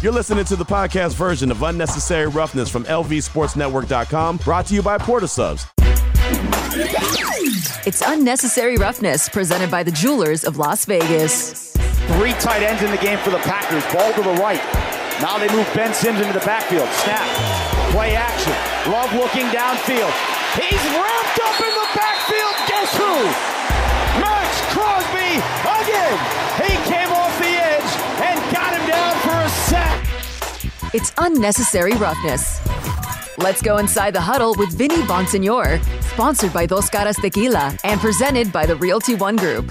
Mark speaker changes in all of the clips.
Speaker 1: You're listening to the podcast version of Unnecessary Roughness from LVSportsNetwork.com, brought to you by Portasubs.
Speaker 2: It's Unnecessary Roughness, presented by the Jewelers of Las Vegas.
Speaker 3: Three tight ends in the game for the Packers. Ball to the right. Now they move Ben Sims into the backfield. Snap. Play action. Love looking downfield. He's wrapped up in the backfield. Guess who? Maxx Crosby again. He came off the edge and got him down for a sack.
Speaker 2: It's Unnecessary Roughness. Let's go inside the huddle with Vinny Bonsignore, sponsored by Dos Caras Tequila and presented by the Realty One Group.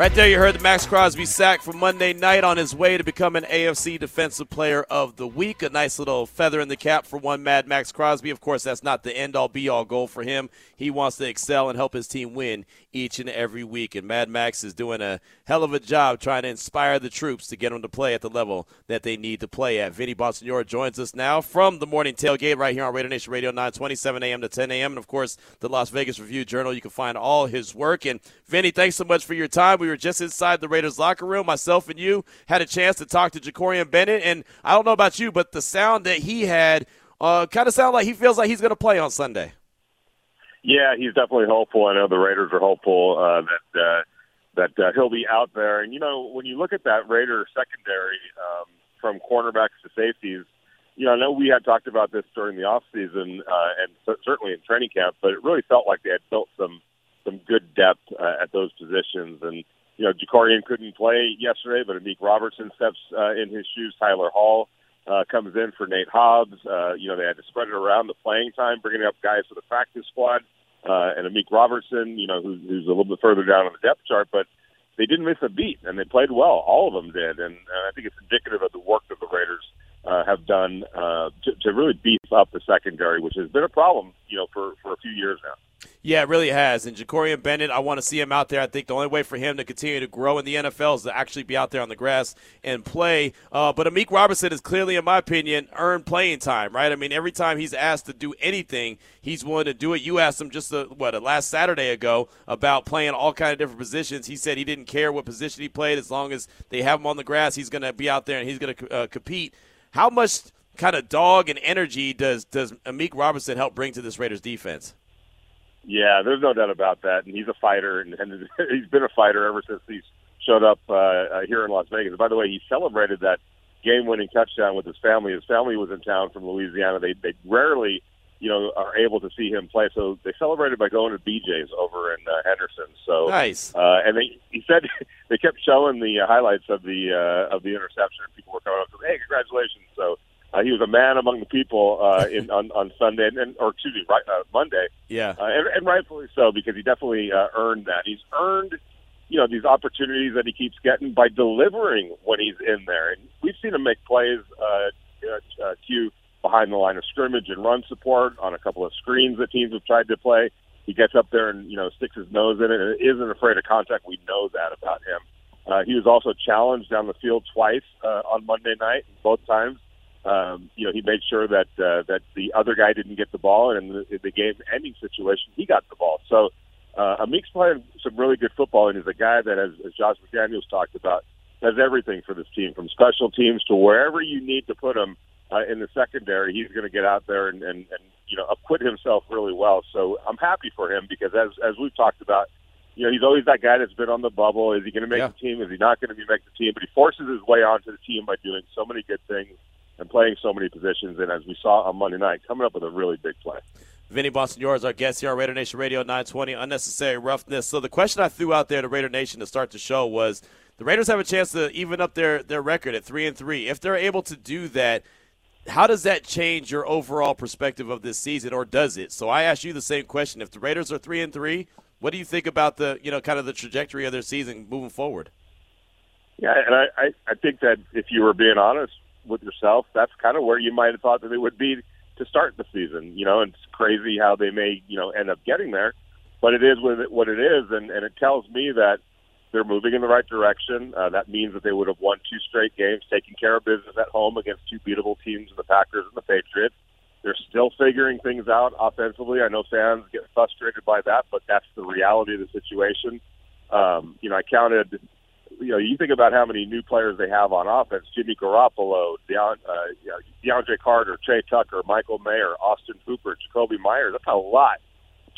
Speaker 4: Right there, you heard the Maxx Crosby sack from Monday night on his way to becoming an AFC Defensive Player of the Week. A nice little feather in the cap for one mad Max Crosby. Of course, that's not the end all be all goal for him. He wants to excel and help his team win each and every week. And Mad Max is doing a hell of a job trying to inspire the troops to get them to play at the level that they need to play at. Vinny Bonsignore joins us now from the morning tailgate right here on Raider Nation Radio 927 a.m. to 10 a.m. And of course, the Las Vegas Review Journal. You can find all his work. And Vinny, thanks so much for your time. We were just inside the Raiders locker room. Myself and you had a chance to talk to Jakorian Bennett. And I don't know about you, but the sound that he had uh, kind of sounded like he feels like he's going to play on Sunday.
Speaker 5: Yeah, he's definitely hopeful. I know the Raiders are hopeful uh, that uh, that uh, he'll be out there. And you know, when you look at that Raider secondary um, from cornerbacks to safeties, you know, I know we had talked about this during the off season uh, and c- certainly in training camp, but it really felt like they had built some some good depth uh, at those positions. And you know, Jakorian couldn't play yesterday, but Amik Robertson steps uh, in his shoes. Tyler Hall uh, comes in for Nate Hobbs. Uh, you know, they had to spread it around the playing time, bringing up guys for the practice squad. Uh, and Amik Robertson, you know, who's, who's a little bit further down on the depth chart, but they didn't miss a beat, and they played well. All of them did, and, and I think it's indicative of the work that the Raiders uh, have done uh, to, to really beef up the secondary, which has been a problem, you know, for, for a few years now.
Speaker 4: Yeah, it really has. And Jakorian Bennett, I want to see him out there. I think the only way for him to continue to grow in the NFL is to actually be out there on the grass and play. Uh, but Amik Robertson has clearly, in my opinion, earned playing time, right? I mean, every time he's asked to do anything, he's willing to do it. You asked him just, a, what, last Saturday ago about playing all kind of different positions. He said he didn't care what position he played as long as they have him on the grass. He's going to be out there and he's going to uh, compete. How much kind of dog and energy does, does Amik Robertson help bring to this Raiders defense?
Speaker 5: Yeah, there's no doubt about that. And he's a fighter, and, and he's been a fighter ever since he showed up uh, uh, here in Las Vegas. By the way, he celebrated that game-winning touchdown with his family. His family was in town from Louisiana. They they rarely, you know, are able to see him play. So they celebrated by going to BJ's over in uh, Henderson. So
Speaker 4: nice.
Speaker 5: Uh, and they, he said they kept showing the uh, highlights of the uh, of the interception, and people were coming up and saying, "Hey, congratulations!" So uh, he was a man among the people uh, in, on, on Sunday, and, and or excuse me, right, uh, Monday.
Speaker 4: Yeah,
Speaker 5: uh, and, and rightfully so because he definitely uh, earned that. He's earned, you know, these opportunities that he keeps getting by delivering when he's in there. And we've seen him make plays, uh, uh, uh, Q behind the line of scrimmage and run support on a couple of screens that teams have tried to play. He gets up there and you know sticks his nose in it and isn't afraid of contact. We know that about him. Uh, he was also challenged down the field twice uh, on Monday night, both times um, you know, he made sure that uh, that the other guy didn't get the ball, and in the, in the game-ending situation, he got the ball. So uh, Amik's playing some really good football, and is a guy that, as, as Josh McDaniels talked about, does everything for this team, from special teams to wherever you need to put him uh, in the secondary. He's going to get out there and, and, and you know acquit himself really well. So I'm happy for him because, as as we've talked about, you know, he's always that guy that's been on the bubble. Is he going to make
Speaker 4: Yeah.
Speaker 5: the team? Is he not going to make the team? But he forces his way onto the team by doing so many good things and playing so many positions. And as we saw on Monday night, coming up with a really big play.
Speaker 4: Vinny Bonsignore is our guest here on Raider Nation Radio 920, Unnecessary Roughness. So the question I threw out there to Raider Nation to start the show was the Raiders have a chance to even up their, their record at 3 and 3. If they're able to do that, how does that change your overall perspective of this season or does it? So I ask you the same question. If the Raiders are 3 and 3, what do you think about the, you know, kind of the trajectory of their season moving forward?
Speaker 5: Yeah, and I, I, I think that if you were being honest with yourself, that's kind of where you might have thought that they would be to start the season. You know, and it's crazy how they may, you know, end up getting there, but it is what it is, and, and it tells me that they're moving in the right direction. Uh, that means that they would have won two straight games, taking care of business at home against two beatable teams, the Packers and the Patriots. They're still figuring things out offensively. I know fans get frustrated by that, but that's the reality of the situation. Um, you know, I counted you know, you think about how many new players they have on offense: Jimmy Garoppolo, Deon, uh, DeAndre Carter, Tre Tucker, Michael Mayer, Austin Hooper, Jakobi Meyers. That's a lot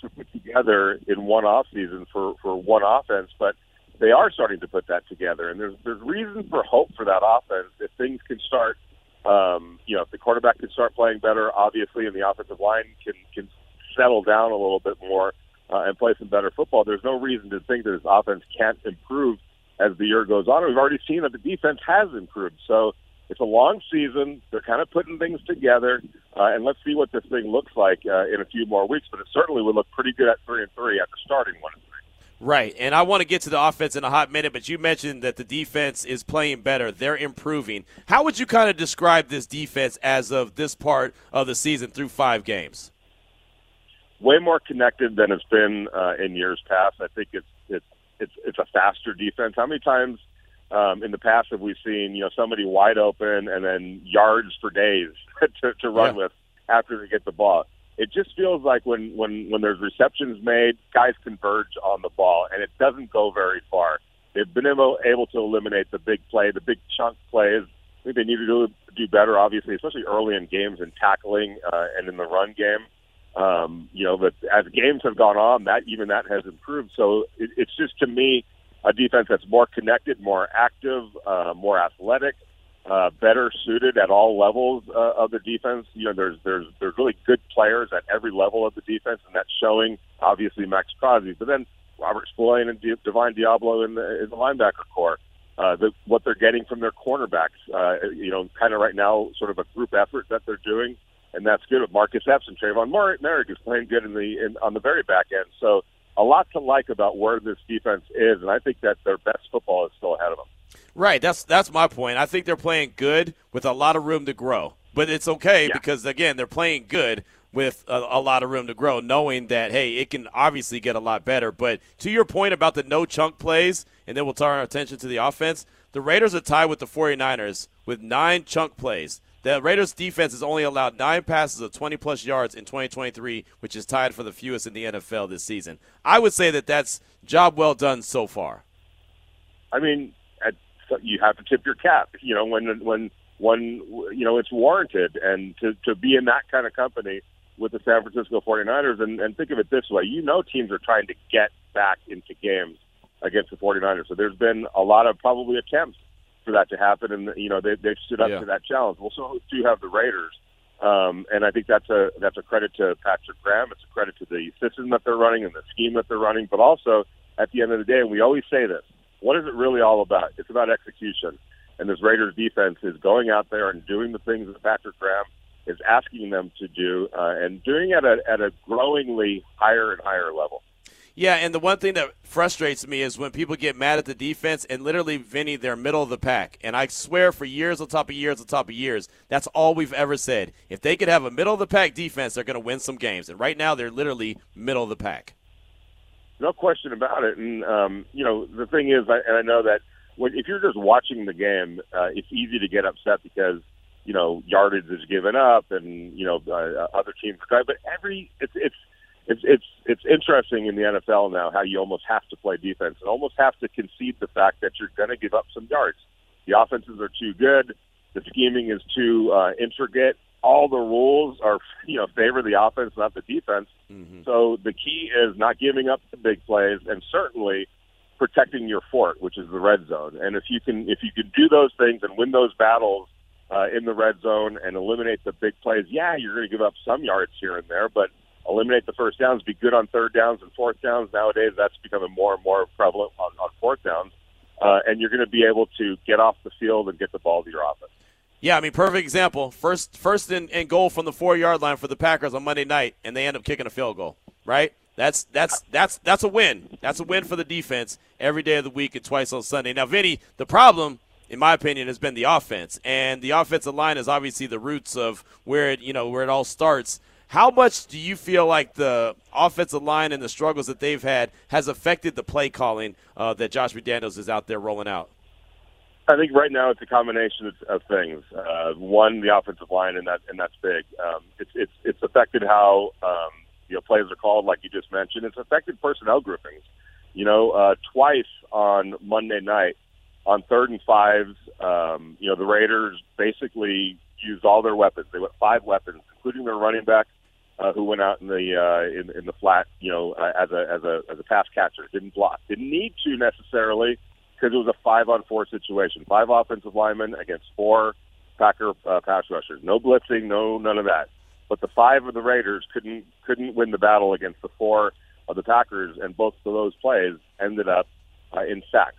Speaker 5: to put together in one off season for for one offense, but they are starting to put that together, and there's there's reason for hope for that offense if things can start. Um, you know, if the quarterback can start playing better, obviously, and the offensive line can can settle down a little bit more uh, and play some better football. There's no reason to think that this offense can't improve as the year goes on. We've already seen that the defense has improved. So it's a long season. They're kind of putting things together, uh, and let's see what this thing looks like uh, in a few more weeks. But it certainly would look pretty good at three and three after starting one and three.
Speaker 4: Right, and I want to get to the offense in a hot minute, but you mentioned that the defense is playing better. They're improving. How would you kind of describe this defense as of this part of the season through five games?
Speaker 5: Way more connected than it's been uh, in years past. I think it's it's it's it's a faster defense. How many times um, in the past have we seen you know somebody wide open and then yards for days to, to run yeah. with after they get the ball? It just feels like when when when there's receptions made, guys converge on the ball, and it doesn't go very far. They've been able able to eliminate the big play, the big chunk plays. I think they need to do do better, obviously, especially early in games and tackling uh, and in the run game. Um, you know, but as games have gone on, that even that has improved. So it, it's just to me a defense that's more connected, more active, uh, more athletic uh, better suited at all levels uh, of the defense. You know, there's there's there's really good players at every level of the defense, and that's showing obviously Maxx Crosby, but then Robert Spillane and Divine Deablo in the, in the linebacker corps. Uh, the, what they're getting from their cornerbacks, uh, you know, kind of right now, sort of a group effort that they're doing, and that's good. With Marcus Epps and Tre'von Moehrig is playing good in the in, on the very back end. So a lot to like about where this defense is, and I think that their best football is still ahead of them.
Speaker 4: Right. That's that's my point. I think they're playing good with a lot of room to grow. But it's okay yeah. because again, they're playing good with a, a, lot of room to grow, knowing that hey, it can obviously get a lot better. But to your point about the no chunk plays, and then we'll turn our attention to the offense. The Raiders are tied with the 49ers with nine chunk plays. The Raiders defense has only allowed nine passes of 20 plus yards in 2023, which is tied for the fewest in the NFL this season. I would say that that's job well done so far.
Speaker 5: I mean, you have to tip your cap. You know, when when when you know it's warranted, and to to be in that kind of company with the San Francisco 49ers, and, and think of it this way: you know, teams are trying to get back into games against the 49ers. So there's been a lot of probably attempts for that to happen, and you know they they've stood up yeah. to that challenge. Well, so do have the Raiders. Um, and I think that's a that's a credit to Patrick Graham. It's a credit to the system that they're running and the scheme that they're running. But also, at the end of the day, and we always say this: what is it really all about? It's about execution. And this Raiders defense is going out there and doing the things that Patrick Graham is asking them to do uh, and doing it at a, at a growingly higher and higher level.
Speaker 4: Yeah, and the one thing that frustrates me is when people get mad at the defense and literally, Vinny, they're middle of the pack. And I swear for years on top of years on top of years, that's all we've ever said. If they could have a middle of the pack defense, they're going to win some games. And right now, they're literally middle of the pack.
Speaker 5: No question about it. And um, you know, the thing is, I, and I know that when, if you're just watching the game, uh, it's easy to get upset because you know yardage is given up, and you know uh, other teams try. But every it's it's it's it's it's interesting in the NFL now how you almost have to play defense and almost have to concede the fact that you're going to give up some yards. The offenses are too good. The scheming is too uh, intricate all the rules are you know favor the offense, not the defense. Mm-hmm. So the key is not giving up the big plays, and certainly protecting your fort, which is the red zone. And if you can if you can do those things and win those battles uh, in the red zone and eliminate the big plays, yeah, you're going to give up some yards here and there, but eliminate the first downs, be good on third downs and fourth downs. Nowadays, that's becoming more and more prevalent on, on fourth downs. Uh, and you're going to be able to get off the field and get the ball to your offense.
Speaker 4: Yeah, I mean, perfect example. First, first in, goal from the four yard line for the Packers on Monday night, and they end up kicking a field goal. Right? That's that's that's that's a win. That's a win for the defense every day of the week and twice on Sunday. Now, Vinny, the problem, in my opinion, has been the offense, and the offensive line is obviously the roots of where it you know where it all starts. How much do you feel like the offensive line and the struggles that they've had has affected the play calling uh, that Josh McDaniels is out there rolling out?
Speaker 5: I think right now it's a combination of, of things. Uh, one, the offensive line, and that and that's big. Um, it's it's it's affected how um, you know plays are called, like you just mentioned. It's affected personnel groupings. You know, uh, twice on Monday night, on third and fives, um, you know, the Raiders basically used all their weapons. They went five weapons, including their running back, uh, who went out in the uh, in, in the flat, you know, uh, as a as a as a pass catcher. Didn't block. Didn't need to necessarily because it was a five on four situation. Five offensive linemen against four Packer uh, pass rushers. No blitzing, no none of that. But the five of the Raiders couldn't couldn't win the battle against the four of the Packers, and both of those plays ended up uh, in sacks.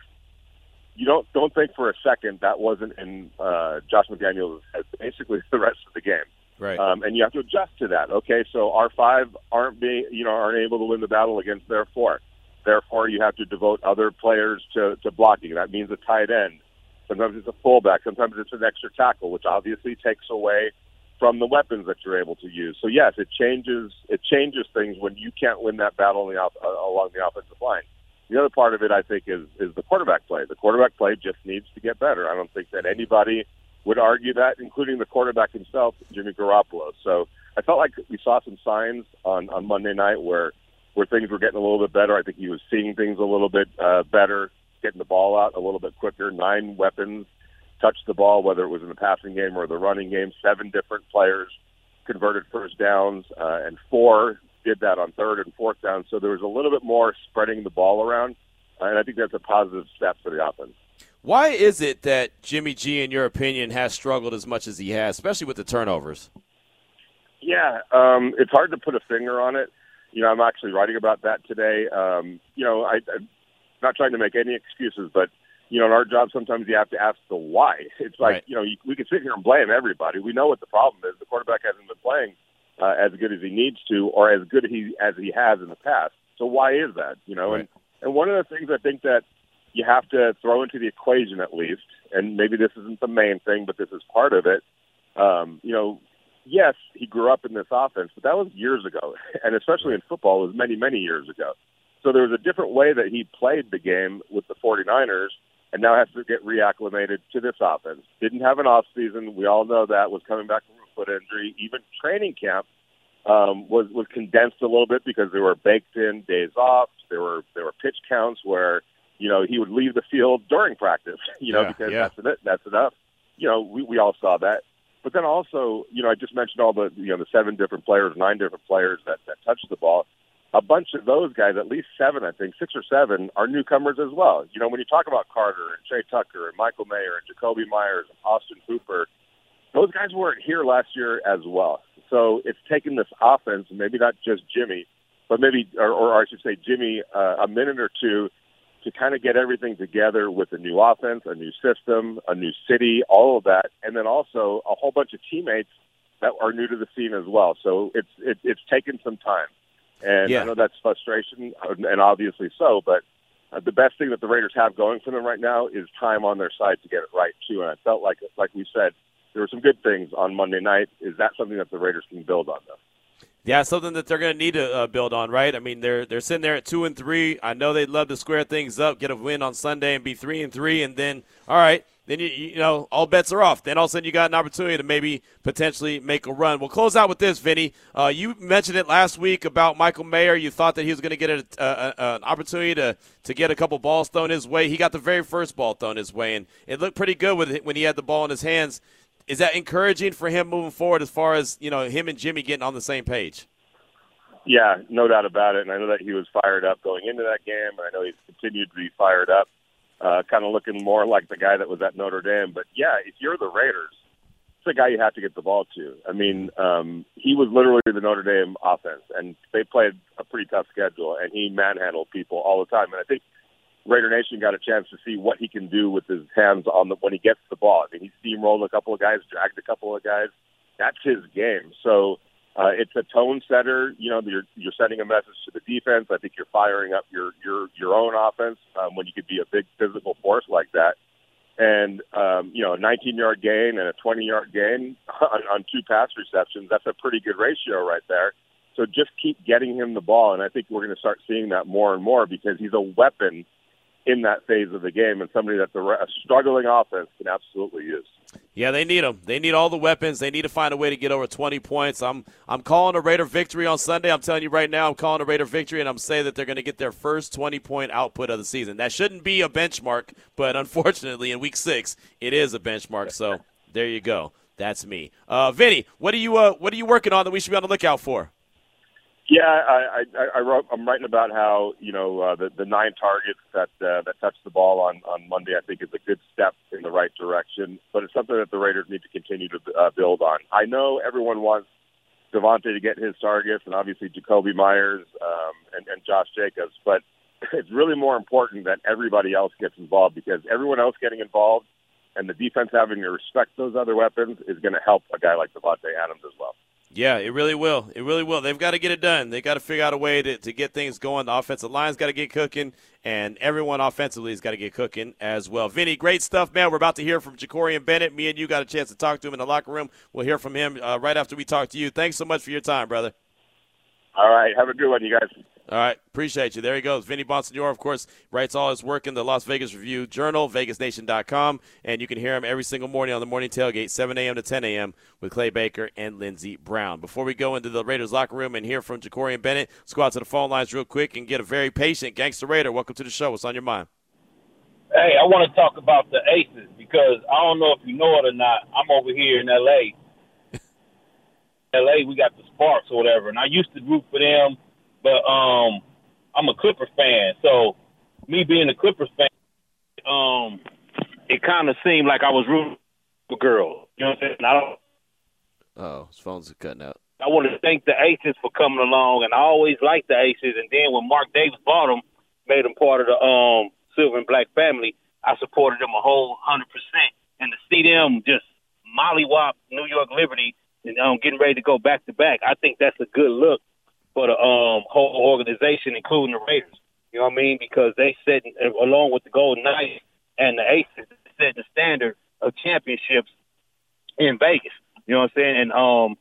Speaker 5: You don't don't think for a second that wasn't in uh, Josh McDaniels' head basically the rest of the game.
Speaker 4: Right.
Speaker 5: Um, and you have to adjust to that. Okay, so our five aren't being, you know, aren't able to win the battle against their four. Therefore, you have to devote other players to, to blocking. That means a tight end. Sometimes it's a fullback. Sometimes it's an extra tackle, which obviously takes away from the weapons that you're able to use. So yes, it changes it changes things when you can't win that battle the, uh, along the offensive line. The other part of it, I think, is is the quarterback play. The quarterback play just needs to get better. I don't think that anybody would argue that, including the quarterback himself, Jimmy Garoppolo. So I felt like we saw some signs on on Monday night where where things were getting a little bit better. I think he was seeing things a little bit uh, better, getting the ball out a little bit quicker. Nine weapons touched the ball, whether it was in the passing game or the running game. Seven different players converted first downs, uh, and four did that on third and fourth down. So there was a little bit more spreading the ball around, and I think that's a positive step for the offense.
Speaker 4: Why is it that Jimmy G, in your opinion, has struggled as much as he has, especially with the turnovers?
Speaker 5: Yeah, um, it's hard to put a finger on it. You know, I'm actually writing about that today. Um, you know, I, I'm not trying to make any excuses, but you know, in our job, sometimes you have to ask the why. It's like,
Speaker 4: right.
Speaker 5: you know, you, we can sit here and blame everybody. We know what the problem is. The quarterback hasn't been playing uh, as good as he needs to, or as good he as he has in the past. So why is that? You know,
Speaker 4: right.
Speaker 5: and and one of the things I think that you have to throw into the equation at least, and maybe this isn't the main thing, but this is part of it. Um, you know, yes, he grew up in this offense, but that was years ago, and especially in football, it was many many years ago. So there was a different way that he played the game with the 49ers and now has to get reacclimated to this offense. Didn't have an off season. We all know that was coming back from a foot injury. Even training camp um, was was condensed a little bit because there were baked in days off. There were there were pitch counts where you know he would leave the field during practice. You know
Speaker 4: Yeah,
Speaker 5: because
Speaker 4: yeah.
Speaker 5: that's it. That's enough. You know we we all saw that. But then also, you know, I just mentioned all the you know the seven different players, nine different players that that touched the ball a bunch of those guys, at least seven, I think, six or seven, are newcomers as well. You know, when you talk about Carter and Tre Tucker and Michael Mayer and Jakobi Meyers and Austin Hooper, those guys weren't here last year as well. So it's taken this offense, maybe not just Jimmy, but maybe, or, or I should say, Jimmy, uh, a minute or two to kind of get everything together with a new offense, a new system, a new city, all of that, and then also a whole bunch of teammates that are new to the scene as well. So it's it, it's taken some time. And
Speaker 4: Yeah.
Speaker 5: I know that's frustration, and obviously so. But uh, the best thing that the Raiders have going for them right now is time on their side to get it right too. And I felt like, like we said, there were some good things on Monday night. Is that something that the Raiders can build on? Though.
Speaker 4: Yeah, something that they're going to need to uh, build on, right? I mean, they're they're sitting there at two and three. I know they'd love to square things up, get a win on Sunday, and be three and three, and then all right, then you you know all bets are off. Then all of a sudden you got an opportunity to maybe potentially make a run. We'll close out with this, Vinny. Uh, you mentioned it last week about Michael Mayer. You thought that he was going to get a, a, a, an opportunity to to get a couple balls thrown his way. He got the very first ball thrown his way, and it looked pretty good with it when he had the ball in his hands. Is that encouraging for him moving forward as far as you know him and Jimmy getting on the same page?
Speaker 5: Yeah, no doubt about it. And I know that he was fired up going into that game. And I know he's continued to be fired up, uh, kind of looking more like the guy that was at Notre Dame. But yeah, if you're the Raiders, it's the guy you have to get the ball to. I mean, um, he was literally the Notre Dame offense, and they played a pretty tough schedule, and he manhandled people all the time. And I think Raider Nation got a chance to see what he can do with his hands on the when he gets the ball. I mean, he steamrolled a couple of guys, dragged a couple of guys. That's his game. So uh, it's a tone setter. You know, you're you're sending a message to the defense. I think you're firing up your your your own offense um, when you could be a big physical force like that. And um, you know, a 19 yard gain and a 20 yard gain on, on two pass receptions. That's a pretty good ratio right there. So just keep getting him the ball, and I think we're going to start seeing that more and more because he's a weapon in that phase of the game and somebody that the a struggling offense can absolutely use.
Speaker 4: Yeah, they need them. They need all the weapons. They need to find a way to get over 20 points. I'm I'm calling a Raider victory on Sunday. I'm telling you right now, I'm calling a Raider victory, and I'm saying that they're going to get their first 20 point output of the season. That shouldn't be a benchmark, but unfortunately, in Week Six, it is a benchmark. So there you go. That's me. Uh, Vinny, what are you uh, what are you working on that we should be on the lookout for?
Speaker 5: Yeah, I, I, I wrote. I'm writing about how you know uh, the the nine targets that uh, that touched the ball on on Monday. I think is a good step in the right direction, but it's something that the Raiders need to continue to uh, build on. I know everyone wants Davante to get his targets, and obviously Jakobi Meyers um, and, and Josh Jacobs, but it's really more important that everybody else gets involved because everyone else getting involved and the defense having to respect those other weapons is going to help a guy like Davante Adams as well.
Speaker 4: Yeah, it really will. It really will. They've got to get it done. They got to figure out a way to, to get things going. The offensive line's got to get cooking, and everyone offensively has got to get cooking as well. Vinny, great stuff, man. We're about to hear from Jakorian Bennett. Me and you got a chance to talk to him in the locker room. We'll hear from him uh, right after we talk to you. Thanks so much for your time, brother.
Speaker 5: All right. Have a good one, you guys.
Speaker 4: All right, appreciate you. There he goes. Vinny Bonsignore, of course, writes all his work in the Las Vegas Review Journal, VegasNation.com, and you can hear him every single morning on the morning tailgate, 7 a.m. to 10 a.m. with Clay Baker and Lindsey Brown. Before we go into the Raiders locker room and hear from Jakorian Bennett, let's go out to the phone lines real quick and get a very patient Gangster Raider. Welcome to the show. What's on your mind?
Speaker 6: Hey, I want to talk about the Aces because I don't know if you know it or not. I'm over here in L.A. L.A. We got the Sparks or whatever, and I used to root for them – but um, I'm a Clippers fan, so me being a Clippers fan, um, it kind of seemed like I was rooting for girls. You know what I'm saying? I don't.
Speaker 4: Oh, his phone's cutting out.
Speaker 6: I want to thank the Aces for coming along, and I always liked the Aces. And then when Mark Davis bought them, made them part of the um, Silver and Black family, I supported them a whole hundred percent. And to see them just mollywop New York Liberty and um, getting ready to go back to back, I think that's a good look for the um, whole organization, including the Raiders. You know what I mean? Because they set, along with the Golden Knights and the Aces, set the standard of championships in Vegas. You know what I'm saying? And um,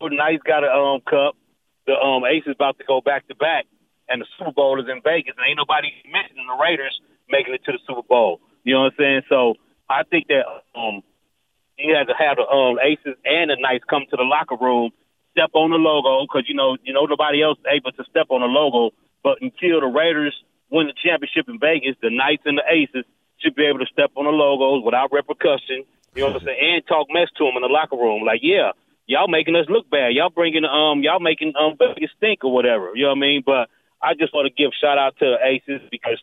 Speaker 6: Golden Knights got a um, cup. The um, Aces about to go back to back, and the Super Bowl is in Vegas. And ain't nobody mentioning the Raiders making it to the Super Bowl. You know what I'm saying? So I think that um, you had to have the um, Aces and the Knights come to the locker room, step on the logo because you know you know nobody else able to step on the logo. But until the Raiders win the championship in Vegas, the Knights and the Aces should be able to step on the logos without repercussion. You know what I'm saying? And talk mess to them in the locker room, like, yeah, y'all making us look bad. Y'all bringing um y'all making um Vegas stink or whatever. You know what I mean? But I just want to give shout out to the Aces because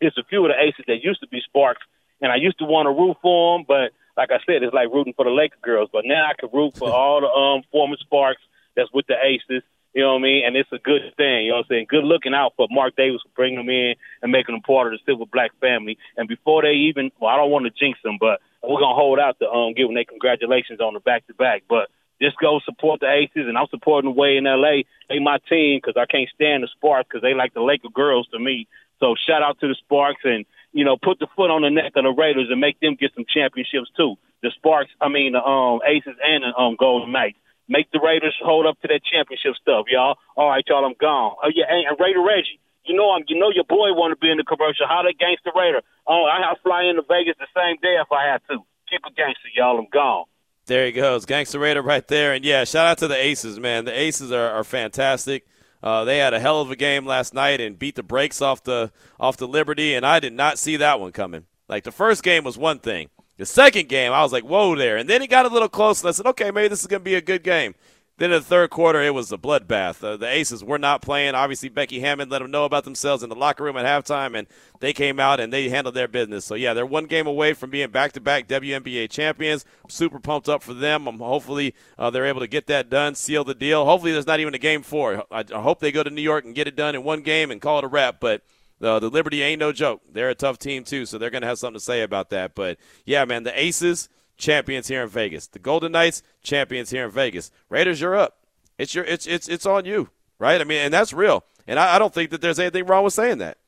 Speaker 6: it's a few of the Aces that used to be Sparks, and I used to want to root for them, but like I said, it's like rooting for the Laker girls. But now I can root for all the um former Sparks that's with the Aces. You know what I mean? And it's a good thing. You know what I'm saying? Good looking out for Mark Davis for bringing them in and making them part of the Silver Black family. And before they even, well, I don't want to jinx them, but we're gonna hold out to um them their congratulations on the back to back. But just go support the Aces, and I'm supporting the way in LA. They my team because I can't stand the Sparks because they like the Laker girls to me. So shout out to the Sparks and you know, put the foot on the neck of the Raiders and make them get some championships too. The Sparks, I mean, the um, Aces and the um, Golden Knights. Make the Raiders hold up to that championship stuff, y'all. All right, y'all, I'm gone. Oh yeah, and, and Raider Reggie. You know I'm. You know your boy want to be in the commercial. How they gangster Raider? Oh, I have fly into Vegas the same day if I have to. Keep a gangster, y'all. I'm gone.
Speaker 4: There he goes, Gangster Raider right there. And yeah, shout out to the Aces, man. The Aces are, are fantastic. Uh, they had a hell of a game last night and beat the brakes off the off the Liberty, and I did not see that one coming. Like the first game was one thing. The second game, I was like, whoa there. And then it got a little close, and I said, okay, maybe this is going to be a good game. Then in the third quarter, it was a bloodbath. Uh, the Aces were not playing. Obviously, Becky Hammon let them know about themselves in the locker room at halftime, and they came out and they handled their business. So, yeah, they're one game away from being back to back WNBA champions. I'm super pumped up for them. I'm hopefully uh, they're able to get that done, seal the deal. Hopefully, there's not even a game four. I, I hope they go to New York and get it done in one game and call it a wrap. But uh, the Liberty ain't no joke. They're a tough team, too, so they're going to have something to say about that. But, yeah, man, the Aces, champions here in Vegas. The Golden Knights, champions here in Vegas. Raiders, you're up. It's your it's it's it's on you, right? I mean, and that's real. And I, I don't think that there's anything wrong with saying that.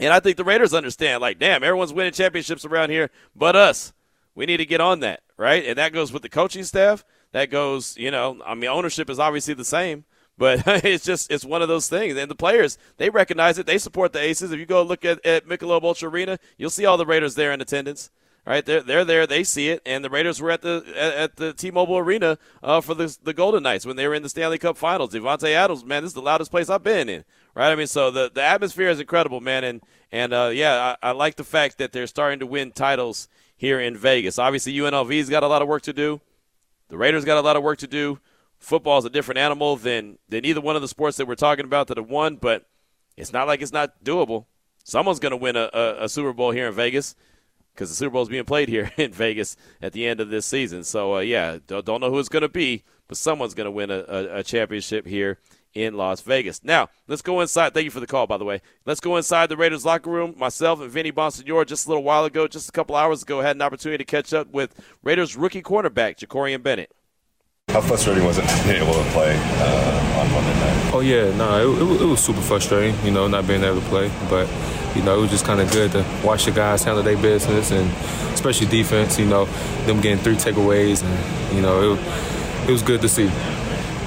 Speaker 4: And I think the Raiders understand, like, damn, everyone's winning championships around here, but us. We need to get on that, right? And that goes with the coaching staff. That goes, you know, I mean, ownership is obviously the same, But it's just it's one of those things. And the players they recognize it. They support the Aces. If you go look at, at Michelob Ultra Arena, you'll see all the Raiders there in attendance. Right, they're they're there. They see it, and the Raiders were at the at, the T-Mobile Arena uh, for the the Golden Knights when they were in the Stanley Cup Finals. Davante Adams, man, this is the loudest place I've been in. Right, I mean, so the the atmosphere is incredible, man, and and uh, yeah, I, I like the fact that they're starting to win titles here in Vegas. Obviously, UNLV's got a lot of work to do. The Raiders got a lot of work to do. Football is a different animal than than either one of the sports that we're talking about that have won, but it's not like it's not doable. Someone's going to win a, a, a Super Bowl here in Vegas because the Super Bowl is being played here in Vegas at the end of this season. So, uh, yeah, don't, don't, know who it's going to be, but someone's going to win a, a, a, championship here in Las Vegas. Now, let's go inside. Thank you for the call, by the way. Let's go inside the Raiders locker room. Myself and Vinny Bonsignore just a little while ago, just a couple hours ago, had an opportunity to catch up with Raiders rookie cornerback Jakorian Bennett.
Speaker 7: How frustrating was it not being able to play uh, on Monday night?
Speaker 8: Oh yeah, no, it, it, it, was super frustrating. You know, not being able to play, but you know, it was just kind of good to watch the guys handle their business, and especially defense. You know, them getting three takeaways, and you know, it, it was good to see.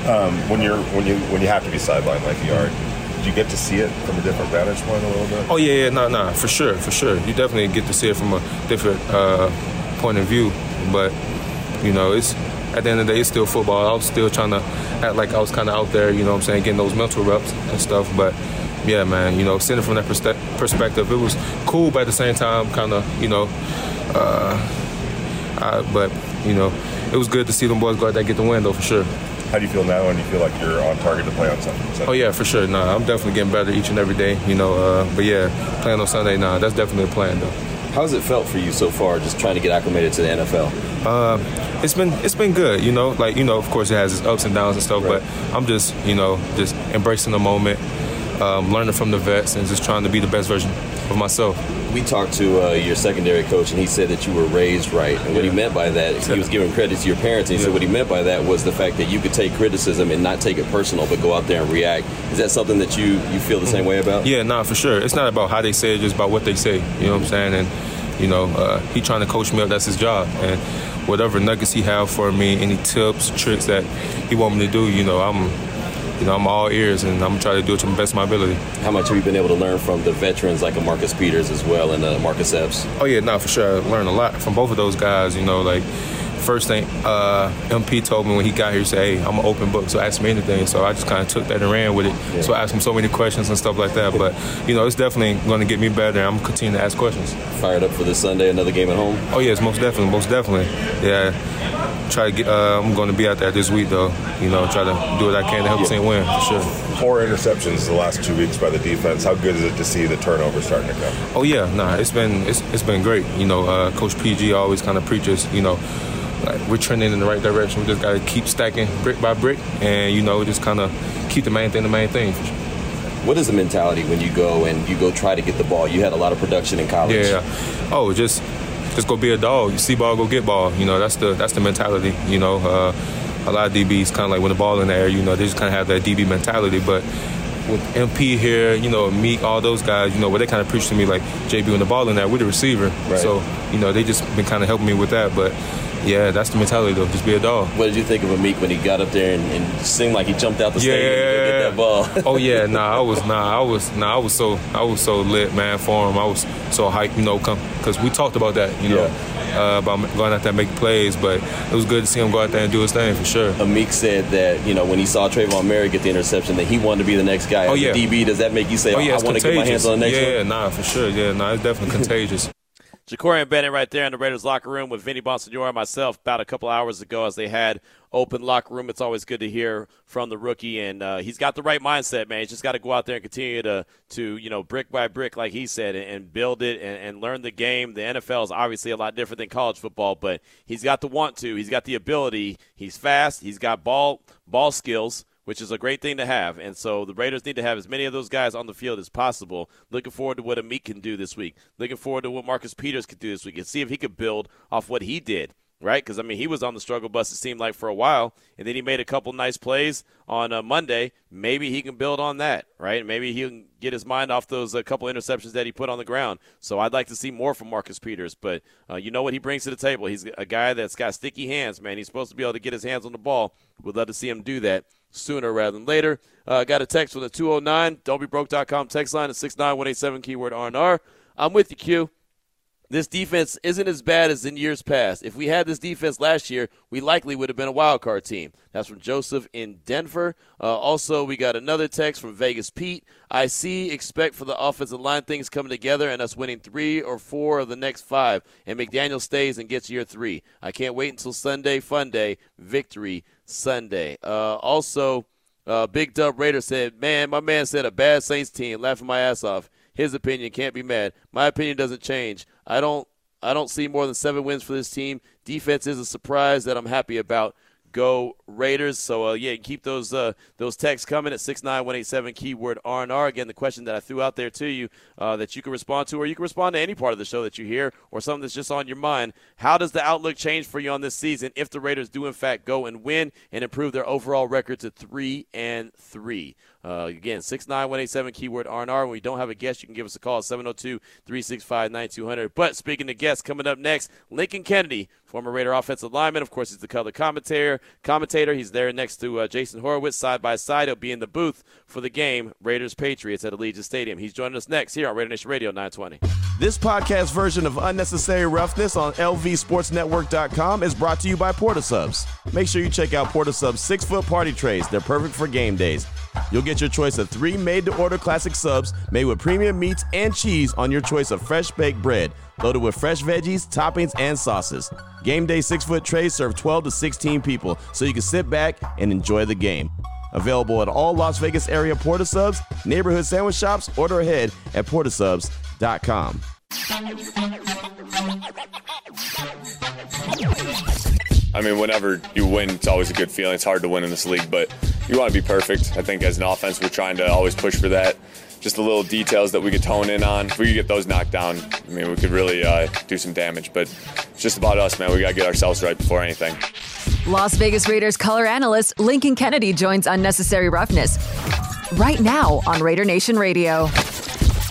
Speaker 7: Um, when you're when you when you have to be sidelined like you are, do you get to see it from a different vantage point a little bit?
Speaker 8: Oh yeah, yeah, no, no, for sure, for sure. You definitely get to see it from a different uh, point of view, but you know, it's at the end of the day, it's still football. I was still trying to act like I was kind of out there, you know what I'm saying, getting those mental reps and stuff. But yeah, man, you know, seeing it from that perspective, it was cool, but at the same time, kind of, you know, uh, I, but, you know, it was good to see them boys go out there get the win, though, for sure.
Speaker 7: How do you feel now when you feel like you're on target to play on Sunday?
Speaker 8: Oh, yeah, for sure. Nah, I'm definitely getting better each and every day, you know. Uh, but yeah, playing on Sunday, nah, that's definitely a plan, though.
Speaker 9: How's it felt for you so far, just trying to get acclimated to the NFL?
Speaker 8: Uh, it's been it's been good, you know. Like you know, of course, it has its ups and downs and stuff. Right. But I'm just you know just embracing the moment, um, learning from the vets, and just trying to be the best version of myself.
Speaker 9: We talked to uh, your secondary coach, and he said that you were raised right. And what he meant by that, he was giving credit to your parents. And he yeah. said what he meant by that was the fact that you could take criticism and not take it personal, but go out there and react. Is that something that you you feel the same way about?
Speaker 8: Yeah, nah, for sure. It's not about how they say it, just about what they say. You know what I'm saying? And you know, uh, he trying to coach me up. That's his job. And whatever nuggets he have for me, any tips, tricks that he want me to do, you know, I'm, you know, I'm all ears, and I'm trying to do it to the best of my ability.
Speaker 9: How much have you been able to learn from the veterans like a Marcus Peters as well and uh, Marcus Epps?
Speaker 8: Oh yeah, no, for sure. I learned a lot from both of those guys. You know, like first thing uh, MP told me when he got here, he said, "Hey, I'm an open book, so ask me anything." So I just kind of took that and ran with it. Yeah. So I asked him so many questions and stuff like that. But you know, it's definitely going to get me better. I'm continuing to ask questions.
Speaker 9: Fired up for this Sunday, another game at home.
Speaker 8: Oh yes, most definitely, most definitely. Yeah, try to get. Uh, I'm going to be out there this week though. You know, try to do what I can to help yeah. the team win for sure.
Speaker 7: Four interceptions the last two weeks by the defense. How good is it to see the turnover starting to come?
Speaker 8: Oh yeah, nah, it's been it's, it's been great. You know, uh, Coach PG always kind of preaches. You know like we're trending in the right direction. We just got to keep stacking brick by brick, and you know, just kind of keep the main thing the main thing.
Speaker 9: What is the mentality when you go and you go try to get the ball? You had a lot of production in college.
Speaker 8: Yeah. Oh, just just go be a dog. You see ball, go get ball. You know, that's the that's the mentality. You know, uh, a lot of DBs kind of like when the ball in the air. You know, they just kind of have that DB mentality, but with MP here, you know, Meek, all those guys, you know, what they kind of preach to me like JB when the ball in there, we're the receiver. Right. So, you know, they just been kind of helping me with that. But yeah, that's the mentality though. Just be a dog.
Speaker 9: What did you think of Amik when he got up there and, and seemed like he jumped out the yeah. stadium to get that ball?
Speaker 8: oh yeah, nah, I was nah, I was nah, I was so I was so lit, man, for him. I was so hyped, you know, come because we talked about that, you know. Yeah. Uh, about going out there and making plays, but it was good to see him go out there and do his thing for sure.
Speaker 9: Amik said that you know when he saw Tre'von Moehrig get the interception that he wanted to be the next guy.
Speaker 8: Oh yeah,
Speaker 9: DB. Does that make you say, oh, yeah, I want to get my hands on the next
Speaker 8: yeah,
Speaker 9: one?
Speaker 8: Yeah, nah, for sure. Yeah, nah, it's definitely contagious.
Speaker 4: Jakorian Bennett right there in the Raiders locker room with Vinny Bonsignore and myself about a couple hours ago as they had open locker room. It's always good to hear from the rookie, and uh, he's got the right mindset, man. He's just got to go out there and continue to, to you know, brick by brick, like he said, and, and build it and, and, learn the game. The NFL is obviously a lot different than college football, but he's got the want to. He's got the ability. He's fast. He's got ball ball skills which is a great thing to have. And so the Raiders need to have as many of those guys on the field as possible. Looking forward to what Amik can do this week. Looking forward to what Marcus Peters could do this week and see if he could build off what he did. Right, because I mean, he was on the struggle bus. It seemed like for a while, and then he made a couple nice plays on uh, Monday. Maybe he can build on that, right? Maybe he can get his mind off those uh, couple interceptions that he put on the ground. So I'd like to see more from Marcus Peters, but uh, you know what he brings to the table. He's a guy that's got sticky hands, man. He's supposed to be able to get his hands on the ball. We'd love to see him do that sooner rather than later. Uh, got a text with a 209 don'tbebroke.com text line at 69187 keyword R&R. I'm with you, Q this defense isn't as bad as in years past. If we had this defense last year, we likely would have been a wild card team. That's from Joseph in Denver. Uh, also, we got another text from Vegas Pete. I see, expect for the offensive line things coming together and us winning three or four of the next five, and McDaniel stays and gets year three. I can't wait until Sunday, fun day, victory Sunday. Uh, also, uh, Big Dub Raider said, "Man, my man said a bad Saints team, laughing my ass off." His opinion. Can't be mad. My opinion doesn't change. I don't I don't see more than seven wins for this team. Defense is a surprise that I'm happy about. Go Raiders. So uh, yeah, keep those uh, those texts coming at six nine one eight seven keyword R and R. Again, the question that I threw out there to you uh, that you can respond to, or you can respond to any part of the show that you hear, or something that's just on your mind. How does the outlook change for you on this season if the Raiders do in fact go and win and improve their overall record to three and three? Uh, again, 69187 keyword R&R. When we don't have a guest, you can give us a call 702-365-9200. But speaking of guests, coming up next, Lincoln Kennedy, former Raider offensive lineman. Of course, he's the color commentator. Commentator. He's there next to uh, Jason Horowitz side by side. He'll be in the booth for the game Raiders Patriots at Allegiant Stadium. He's joining us next here on Raider Nation Radio 920.
Speaker 1: This podcast version of Unnecessary Roughness on LVSportsNetwork.com is brought to you by Porta Subs. Make sure you check out Porta Subs six foot party trays. They're perfect for game days. You'll get your choice of three made to order classic subs made with premium meats and cheese on your choice of fresh baked bread, loaded with fresh veggies, toppings, and sauces. Game day six foot trays serve 12 to 16 people, so you can sit back and enjoy the game. Available at all Las Vegas area Porta Subs, neighborhood sandwich shops, order ahead at portasubs.com.
Speaker 10: I mean, whenever you win, it's always a good feeling. It's hard to win in this league, but you want to be perfect. I think as an offense, we're trying to always push for that. Just the little details that we could tone in on. If we could get those knocked down, I mean, we could really uh, do some damage. But it's just about us, man. We got to get ourselves right before anything.
Speaker 2: Las Vegas Raiders color analyst Lincoln Kennedy joins Unnecessary Roughness right now on Raider Nation Radio.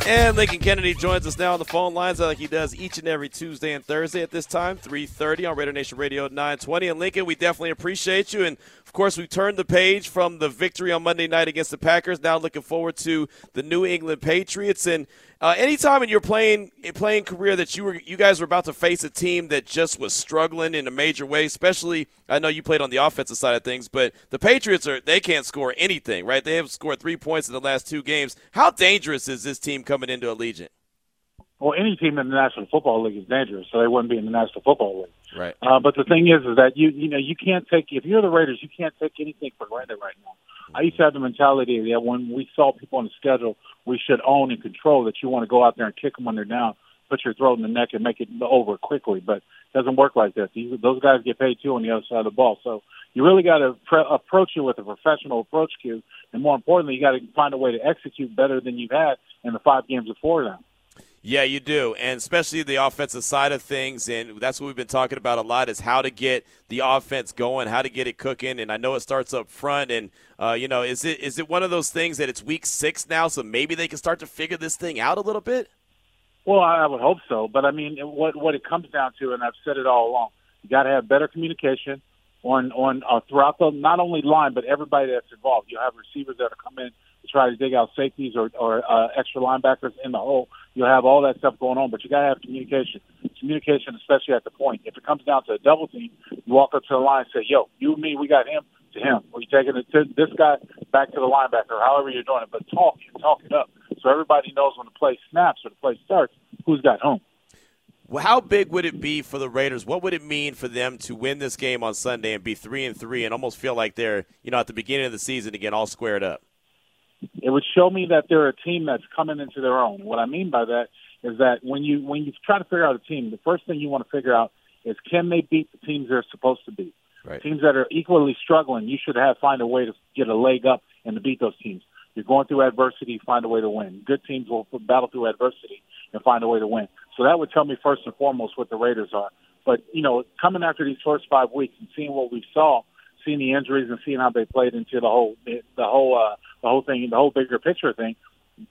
Speaker 4: And Lincoln Kennedy joins us now on the phone lines like he does each and every Tuesday and Thursday at this time, 3.30 on Raider Nation Radio 920. And Lincoln, we definitely appreciate you. And, of course, we turned the page from the victory on Monday night against the Packers. Now looking forward to the New England Patriots. And uh, anytime in your playing playing career that you were you guys were about to face a team that just was struggling in a major way, especially I know you played on the offensive side of things, but the Patriots are they can't score anything, right? They have scored three points in the last two games. How dangerous is this team coming into Allegiant?
Speaker 11: Well, any team in the National Football League is dangerous, so they wouldn't be in the National Football League.
Speaker 4: Right.
Speaker 11: Uh, but the thing is, is that you you know you can't take if you're the Raiders, you can't take anything for granted right now. I used to have the mentality that when we saw people on the schedule we should own and control that you want to go out there and kick them when they're down, put your throat in the neck and make it over quickly. But it doesn't work like that. These, those guys get paid too on the other side of the ball. So you really got to pre- approach it with a professional approach, Q. And more importantly, you got to find a way to execute better than you've had in the five games before now.
Speaker 4: Yeah, you do, and especially the offensive side of things, and that's what we've been talking about a lot is how to get the offense going, how to get it cooking. And I know it starts up front, and uh, you know, is it is it one of those things that it's week six now, so maybe they can start to figure this thing out a little bit?
Speaker 11: Well, I would hope so, but I mean, what what it comes down to, and I've said it all along, you got to have better communication on on uh, throughout the not only line but everybody that's involved. You have receivers that are coming to try to dig out safeties or or uh, extra linebackers in the hole. You'll have all that stuff going on, but you got to have communication. Communication, especially at the point. If it comes down to a double team, you walk up to the line and say, "Yo, you and me, we got him to him. You taking it to this guy back to the linebacker, however you're doing it. But talk and talk it up so everybody knows when the play snaps or the play starts who's got whom.
Speaker 4: Well, how big would it be for the Raiders? What would it mean for them to win this game on Sunday and be three and three and almost feel like they're, you know, at the beginning of the season again, all squared up?
Speaker 11: It would show me that they're a team that's coming into their own. What I mean by that is that when you when you try to figure out a team, the first thing you want to figure out is can they beat the teams they're supposed to beat.
Speaker 4: Right.
Speaker 11: Teams that are equally struggling, you should have find a way to get a leg up and to beat those teams. You're going through adversity, find a way to win. Good teams will battle through adversity and find a way to win. So that would tell me first and foremost what the Raiders are. But you know, coming after these first five weeks and seeing what we saw, seeing the injuries and seeing how they played into the whole the whole uh, the whole thing, the whole bigger picture thing.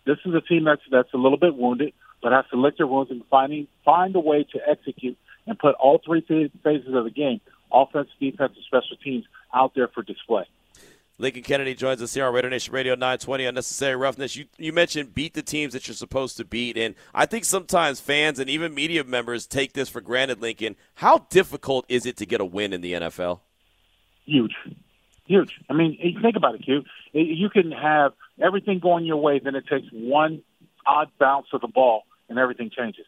Speaker 11: This is a team that's that's a little bit wounded, but has to lick their wounds and finding find a way to execute and put all three phases of the game offense, defense, and special teams out there for display.
Speaker 4: Lincoln Kennedy joins us here on Raider Nation Radio 920 Unnecessary Roughness. You, you mentioned beat the teams that you're supposed to beat, and I think sometimes fans and even media members take this for granted, Lincoln. How difficult is it to get a win in the NFL?
Speaker 11: Huge. Huge. I mean, think about it, Q. You can have everything going your way, then it takes one odd bounce of the ball, and everything changes.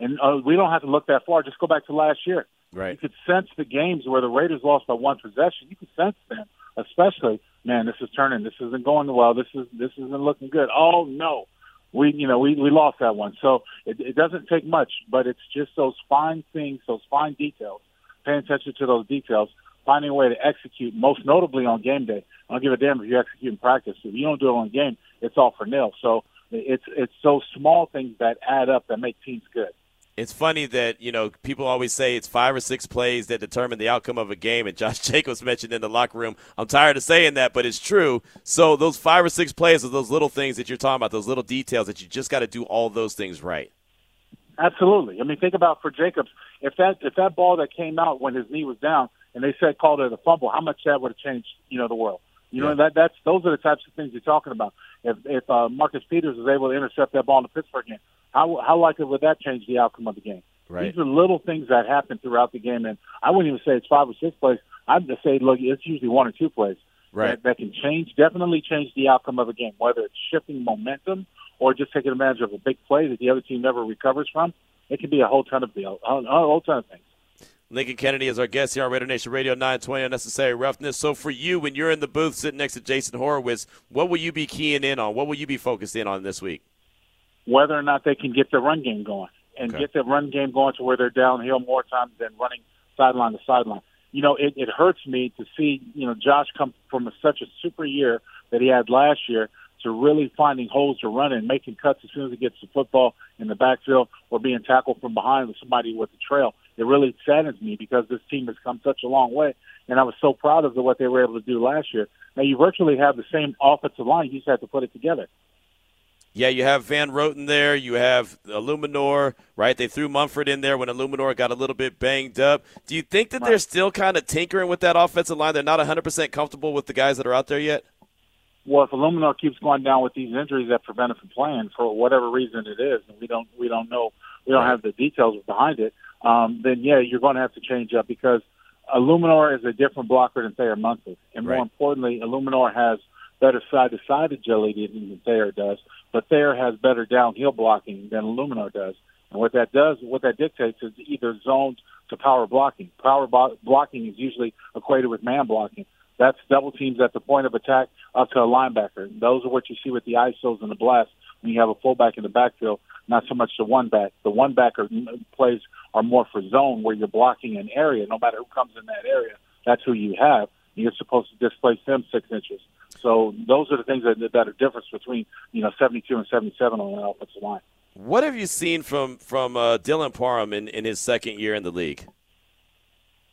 Speaker 11: And uh, we don't have to look that far. Just go back to last year.
Speaker 4: Right.
Speaker 11: You could sense the games where the Raiders lost by one possession. You could sense them, especially man, this is turning. This isn't going well. This is this isn't looking good. Oh no, we you know we we lost that one. So it, it doesn't take much, but it's just those fine things, those fine details. Paying attention to those details, finding a way to execute. Most notably on game day. I don't give a damn if you execute in practice. If you don't do it on game, it's all for nil. So it's it's those small things that add up that make teams good
Speaker 4: it's funny that you know people always say it's five or six plays that determine the outcome of a game and josh jacobs mentioned in the locker room i'm tired of saying that but it's true so those five or six plays are those little things that you're talking about those little details that you just got to do all those things right
Speaker 11: absolutely i mean think about for jacobs if that if that ball that came out when his knee was down and they said called it a fumble how much that would have changed you know the world you yeah. know that that's those are the types of things you're talking about if if uh, marcus peters was able to intercept that ball in the pittsburgh game how how likely would that change the outcome of the game?
Speaker 4: Right.
Speaker 11: These are little things that happen throughout the game, and I wouldn't even say it's five or six plays. I'd just say, look, it's usually one or two plays
Speaker 4: right.
Speaker 11: that, that can change, definitely change the outcome of a game, whether it's shifting momentum or just taking advantage of a big play that the other team never recovers from. It can be a whole ton of a whole ton of things.
Speaker 4: Lincoln Kennedy is our guest here on Raider Nation Radio 920 Unnecessary Roughness. So for you, when you're in the booth sitting next to Jason Horowitz, what will you be keying in on? What will you be focused in on this week?
Speaker 11: whether or not they can get the run game going and
Speaker 4: okay.
Speaker 11: get the run game going to where they're downhill more times than running sideline to sideline. You know, it, it hurts me to see, you know, Josh come from a, such a super year that he had last year to really finding holes to run in, making cuts as soon as he gets the football in the backfield or being tackled from behind with somebody with the trail. It really saddens me because this team has come such a long way, and I was so proud of what they were able to do last year. Now you virtually have the same offensive line; you just have to put it together
Speaker 4: yeah, you have Van Roten there. You have Eluemunor, right? They threw Munford in there when Eluemunor got a little bit banged up. Do you think that they're still kind of tinkering with that offensive line? They're not 100% comfortable with the guys that are out there yet?
Speaker 11: Well, if Eluemunor keeps going down with these injuries that prevent him from playing for whatever reason it is, and we don't we don't know we don't have the details behind it, um, then yeah, you're going to have to change up because Eluemunor is a different blocker than Thayer Munford, and more importantly, Eluemunor has better side to side agility than Thayer does but Thayer has better downhill blocking than Eluemunor does. And what that does, what that dictates is either zones to power blocking. Power bo- blocking is usually equated with man blocking. That's double teams at the point of attack up to a linebacker. Those are what you see with the ISOs and the blast when you have a fullback in the backfield, not so much the one back. The one backer plays are more for zone where you're blocking an area. No matter who comes in that area, that's who you have. You're supposed to displace them six inches. So those are the things that, that are difference between you know 72 and 77 on the offensive line.
Speaker 4: What have you seen from from uh, Dylan Parham in, in his second year in the league?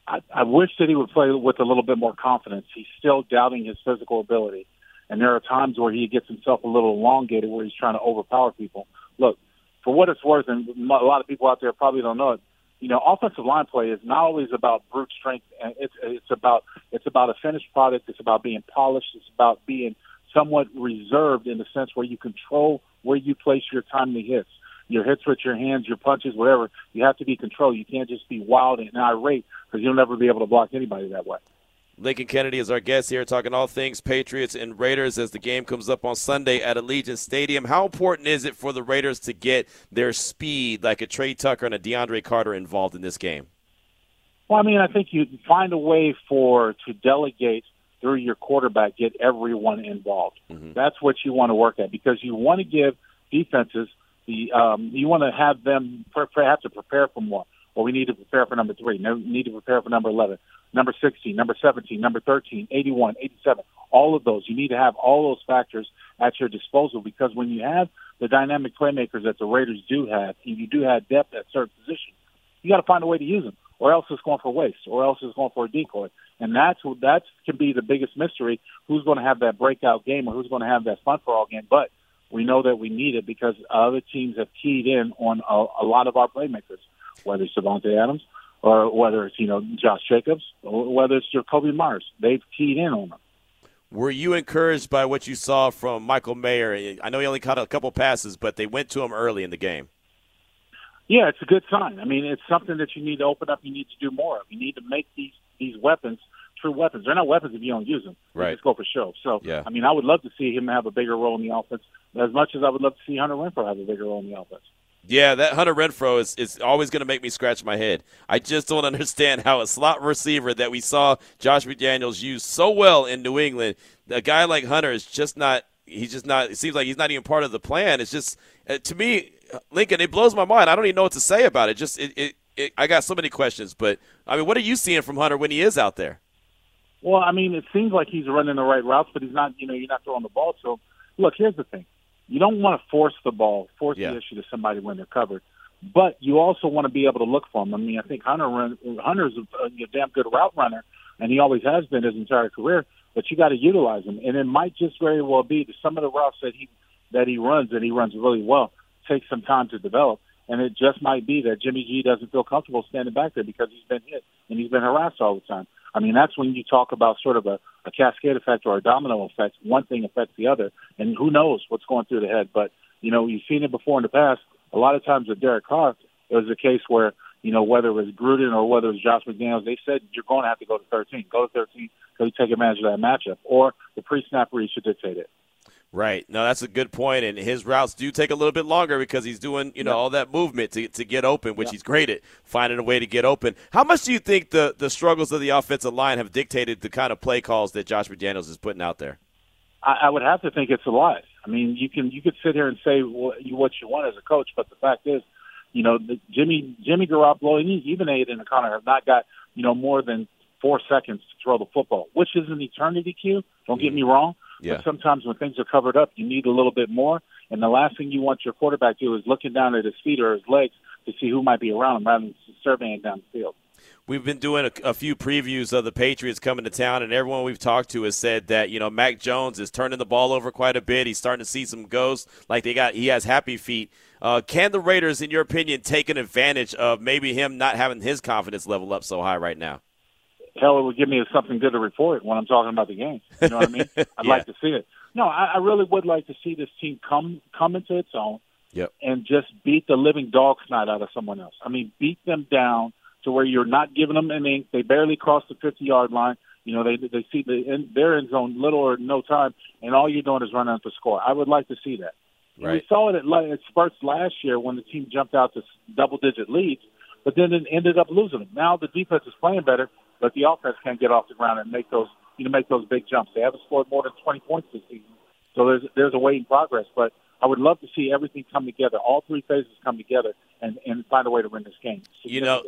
Speaker 11: I, I wish that he would play with a little bit more confidence. He's still doubting his physical ability, and there are times where he gets himself a little elongated, where he's trying to overpower people. Look, for what it's worth, and a lot of people out there probably don't know it you know, offensive line play is not always about brute strength. And it's it's about it's about a finished product. It's about being polished. It's about being somewhat reserved in the sense where you control where you place your timely hits, your hits with your hands, your punches, whatever. You have to be controlled. You can't just be wild and irate because you'll never be able to block anybody that way.
Speaker 4: Lincoln Kennedy is our guest here, talking all things Patriots and Raiders as the game comes up on Sunday at Allegiant Stadium. How important is it for the Raiders to get their speed, like a Tre Tucker and a DeAndre Carter, involved in this game?
Speaker 11: Well, I mean, I think you find a way for to delegate through your quarterback, get everyone involved.
Speaker 4: Mm-hmm.
Speaker 11: That's what you want to work at because you want to give defenses the um, you want to have them pre- have to prepare for more. Well, we need to prepare for number three. We need to prepare for number eleven number 16, number 17, number 13, 81, 87, all of those. You need to have all those factors at your disposal because when you have the dynamic playmakers that the Raiders do have, and you do have depth at certain positions, you got to find a way to use them, or else it's going for waste, or else it's going for a decoy. And that's that can be the biggest mystery: who's going to have that breakout game, or who's going to have that fun for all game. But we know that we need it because other teams have keyed in on a, a lot of our playmakers, whether it's Davante Adams, or whether it's you know Josh Jacobs, or whether it's Jakobi Meyers. They've keyed in on them.
Speaker 4: Were you encouraged by what you saw from Michael Mayer? I know he only caught a couple passes, but they went to him early in the game.
Speaker 11: Yeah, it's a good sign. I mean, it's something that you need to open up. You need to do more of. You need to make these these weapons true weapons. They're not weapons if you don't use them.
Speaker 4: Right.
Speaker 11: Just go for show. So,
Speaker 4: Yeah.
Speaker 11: I mean, I would love to see him have a bigger role in the offense as much as I would love to see Hunter Renfrow have a bigger role in the offense.
Speaker 4: Yeah, that Hunter Renfrow is, is always going to make me scratch my head. I just don't understand how a slot receiver that we saw Josh McDaniels use so well in New England, a guy like Hunter is just not. He's just not. It seems like he's not even part of the plan. It's just uh, to me, Lincoln. It blows my mind. I don't even know what to say about it. Just it, it, it. I got so many questions, but I mean, what are you seeing from Hunter when he is out there?
Speaker 11: Well, I mean, it seems like he's running the right routes, but he's not. You know, you're not throwing the ball. So, look, here's the thing: you don't want to force the ball, force
Speaker 4: Yeah.
Speaker 11: the issue to somebody when they're covered, but you also want to be able to look for them. I mean, I think Hunter run, Hunter's a, a damn good route runner, and he always has been his entire career. But you got to utilize him, and it might just very well be that some of the routes that he that he runs that he runs really well take some time to develop. And it just might be that Jimmy G doesn't feel comfortable standing back there because he's been hit and he's been harassed all the time. I mean, that's when you talk about sort of a, a cascade effect or a domino effect. One thing affects the other, and who knows what's going through the head. But, you know, you've seen it before in the past. A lot of times with Derek Carr, it was a case where, you know, whether it was Gruden or whether it was Josh McDaniels, they said you're going to have to go to 13. Go to 13 so you take advantage of that matchup. Or the pre-snap read should dictate it.
Speaker 4: Right. No, that's a good point, and his routes do take a little bit longer because he's doing, you know,
Speaker 11: Yeah.
Speaker 4: all that movement to to get open, which
Speaker 11: Yeah.
Speaker 4: he's great at finding a way to get open. How much do you think the the struggles of the offensive line have dictated the kind of play calls that Josh McDaniels is putting out there?
Speaker 11: I, I would have to think it's a lot. I mean, you can you could sit here and say what you, what you want as a coach, but the fact is, you know, the, Jimmy Jimmy Garoppolo and even Aidan O'Connell have not got you know more than four seconds to throw the football, which is an eternity Q. Don't get mm-hmm. me wrong.
Speaker 4: Yeah.
Speaker 11: But sometimes when things are covered up, you need a little bit more. And the last thing you want your quarterback to do is looking down at his feet or his legs to see who might be around him rather than surveying down the field.
Speaker 4: We've been doing a, a few previews of the Patriots coming to town, and everyone we've talked to has said that you know Mac Jones is turning the ball over quite a bit. He's starting to see some ghosts, like they got. He has happy feet. Uh, can the Raiders, in your opinion, take an advantage of maybe him not having his confidence level up so high right now?
Speaker 11: Hell, it would give me something good to report when I'm talking about the game. You know what I mean? I'd
Speaker 4: Yeah.
Speaker 11: like to see it. No, I, I really would like to see this team come come into its own
Speaker 4: Yep.
Speaker 11: and just beat the living dog snot out of someone else. I mean, beat them down to where you're not giving them an ink. They barely cross the 50 yard line. You know, they they see the in, their end zone little or no time, and all you're doing is running up the score. I would like to see that.
Speaker 4: Right.
Speaker 11: We saw it at, at spurts last year when the team jumped out to double digit leads, but then it ended up losing them. Now the defense is playing better, but the offense can't get off the ground and make those you know make those big jumps. They haven't scored more than 20 points this season, so there's there's a wait in progress. But I would love to see everything come together, all three phases come together, and and find a way to win this game.
Speaker 4: You know,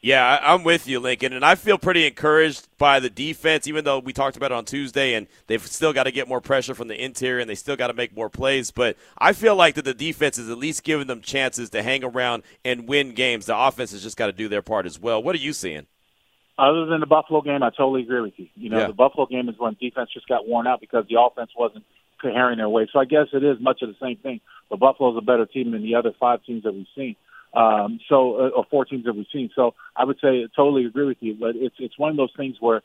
Speaker 4: Yeah, I'm with you, Lincoln, and I feel pretty encouraged by the defense. Even though we talked about it on Tuesday, and they've still got to get more pressure from the interior, and they still got to make more plays. But I feel like that the defense is at least giving them chances to hang around and win games. The offense has just got to do their part as well. What are you seeing?
Speaker 11: Other than the Buffalo game, I totally agree with you. You know,
Speaker 4: Yeah.
Speaker 11: the Buffalo game is when defense just got worn out because the offense wasn't cohering their way. So I guess it is much of the same thing. But Buffalo's a better team than the other five teams that we've seen. Um, so, uh, or four teams that we've seen. So I would say I totally agree with you. But it's it's one of those things where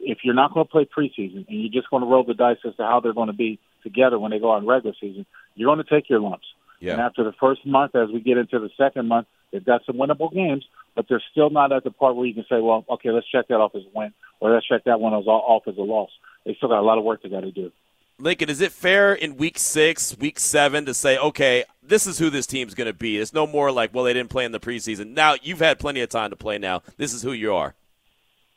Speaker 11: if you're not going to play preseason and you're just going to roll the dice as to how they're going to be together when they go in regular season, you're going to take your lumps. And after the first month, as we get into the second month, they've got some winnable games, but they're still not at the part where you can say, well, okay, let's check that off as a win, or let's check that one as off as a loss. They still got a lot of work they got to do.
Speaker 4: Lincoln, is it fair in week six, week seven to say, okay, this is who this team's going to be? It's no more like, well, they didn't play in the preseason. Now you've had plenty of time to play. Now this is who you are.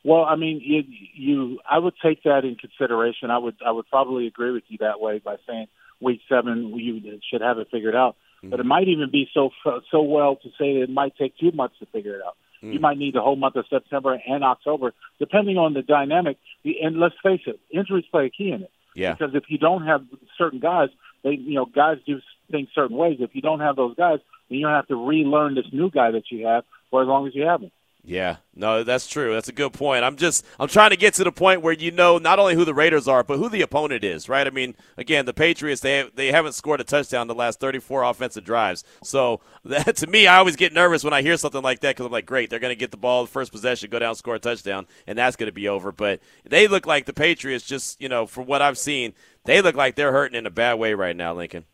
Speaker 11: Well, I mean, you, you, I would take that in consideration. I would, I would probably agree with you that way by saying week seven you should have it figured out. But it might even be so so well to say that it might take two months to figure it out. You mm. might need the whole month of September and October, depending on the dynamic. The- And let's face it, injuries play a key in it.
Speaker 4: Yeah.
Speaker 11: Because if you don't have certain guys, they you know guys do things certain ways. If you don't have those guys, then you have to relearn this new guy that you have for as long as you have him.
Speaker 4: Yeah, no, that's true. That's a good point. I'm just I'm trying to get to the point where you know not only who the Raiders are, but who the opponent is, right? I mean, again, the Patriots they they haven't scored a touchdown the last 34 offensive drives. So that to me, I always get nervous when I hear something like that because I'm like, great, they're going to get the ball the first possession, go down, score a touchdown, and that's going to be over. But they look like the Patriots, just you know, from what I've seen, they look like they're hurting in a bad way right now, Lincoln.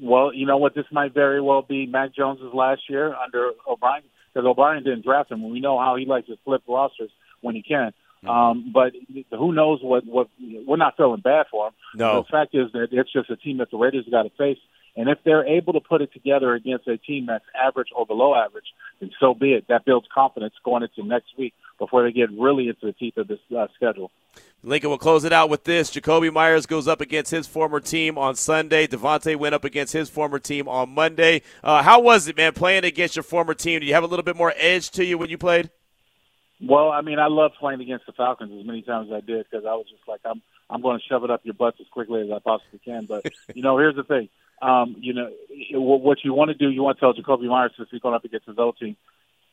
Speaker 11: Well, you know what? This might very well be Mac Jones's last year under O'Brien because O'Brien didn't draft him. We know how he likes to flip rosters when he can. Mm-hmm. Um, but who knows what what we're not feeling bad for him.
Speaker 4: No.
Speaker 11: The fact is that it's just a team that the Raiders got to face. And if they're able to put it together against a team that's average or below average, then so be it. That builds confidence going into next week before they get really into the teeth of this uh, schedule.
Speaker 4: Lincoln will close it out with this. Jakobi Meyers goes up against his former team on Sunday. Davante went up against his former team on Monday. Uh, how was it, man, playing against your former team? Do you have a little bit more edge to you when you played?
Speaker 11: Well, I mean, I loved playing against the Falcons as many times as I did because I was just like, I'm I'm going to shove it up your butts as quickly as I possibly can. But you know, here's the thing. Um, you know, what you want to do, you want to tell Jakobi Meyers since he's going up against his old team,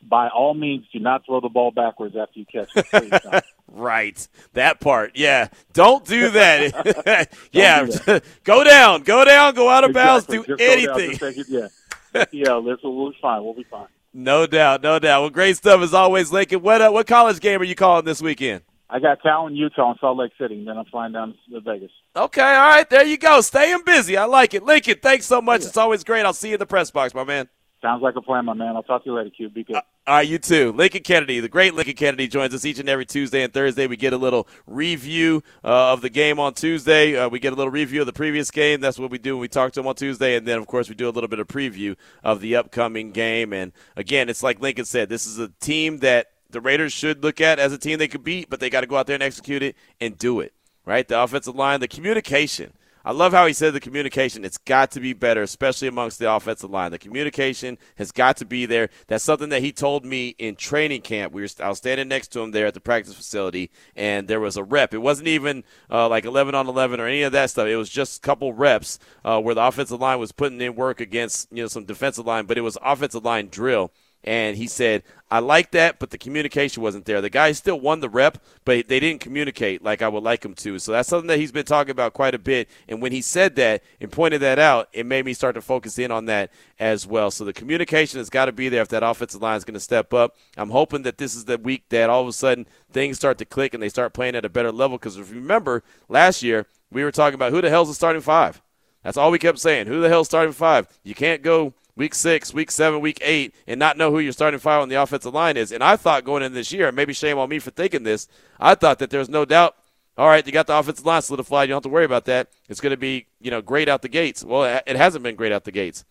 Speaker 11: by all means, do not throw the ball backwards after you catch it.
Speaker 4: right, that part. Yeah, don't do that. yeah,
Speaker 11: do that.
Speaker 4: go down, go down, go out of
Speaker 11: exactly.
Speaker 4: bounds, do
Speaker 11: Just
Speaker 4: anything.
Speaker 11: Down, it, yeah, yeah. This will we'll be fine. We'll be fine.
Speaker 4: No doubt, no doubt. Well, great stuff as always, Lincoln. What uh, what college game are you calling this weekend?
Speaker 11: I got in Utah and Salt Lake City, and then I'm flying down to Vegas.
Speaker 4: Okay, all right, there you go. Staying busy. I like it. Lincoln, thanks so much.
Speaker 11: Yeah.
Speaker 4: It's always great. I'll see you in the press box, my man.
Speaker 11: Sounds like a plan, my man. I'll talk to you later, Q. Be good.
Speaker 4: All right, you too. Lincoln Kennedy, the great Lincoln Kennedy, joins us each and every Tuesday and Thursday. We get a little review uh, of the game on Tuesday. Uh, we get a little review of the previous game. That's what we do when we talk to him on Tuesday. And then, of course, we do a little bit of preview of the upcoming game. And again, it's like Lincoln said, this is a team that the Raiders should look at as a team they could beat, but they got to go out there and execute it and do it. Right? The offensive line, the communication. I love how he said the communication. It's got to be better, especially amongst the offensive line. The communication has got to be there. That's something that he told me in training camp. We were, I was standing next to him there at the practice facility, and there was a rep. It wasn't even uh, like 11 on 11 or any of that stuff. It was just a couple reps uh, where the offensive line was putting in work against you know some defensive line, but it was offensive line drill. And he said, I like that, but the communication wasn't there. The guy still won the rep, but they didn't communicate like I would like him to. So that's something that he's been talking about quite a bit. And when he said that and pointed that out, it made me start to focus in on that as well. So the communication has got to be there if that offensive line is going to step up. I'm hoping that this is the week that all of a sudden things start to click and they start playing at a better level. Because if you remember, last year we were talking about who the hell's the starting five. That's all we kept saying. Who the hell's starting five? You can't go week six, week seven, week eight, and not know who your starting five on the offensive line is. And I thought going in this year, maybe shame on me for thinking this, I thought that there was no doubt. All right, you got the offensive line solidified. You don't have to worry about that. It's going to be, you know, great out the gates. Well, it hasn't been great out the gates.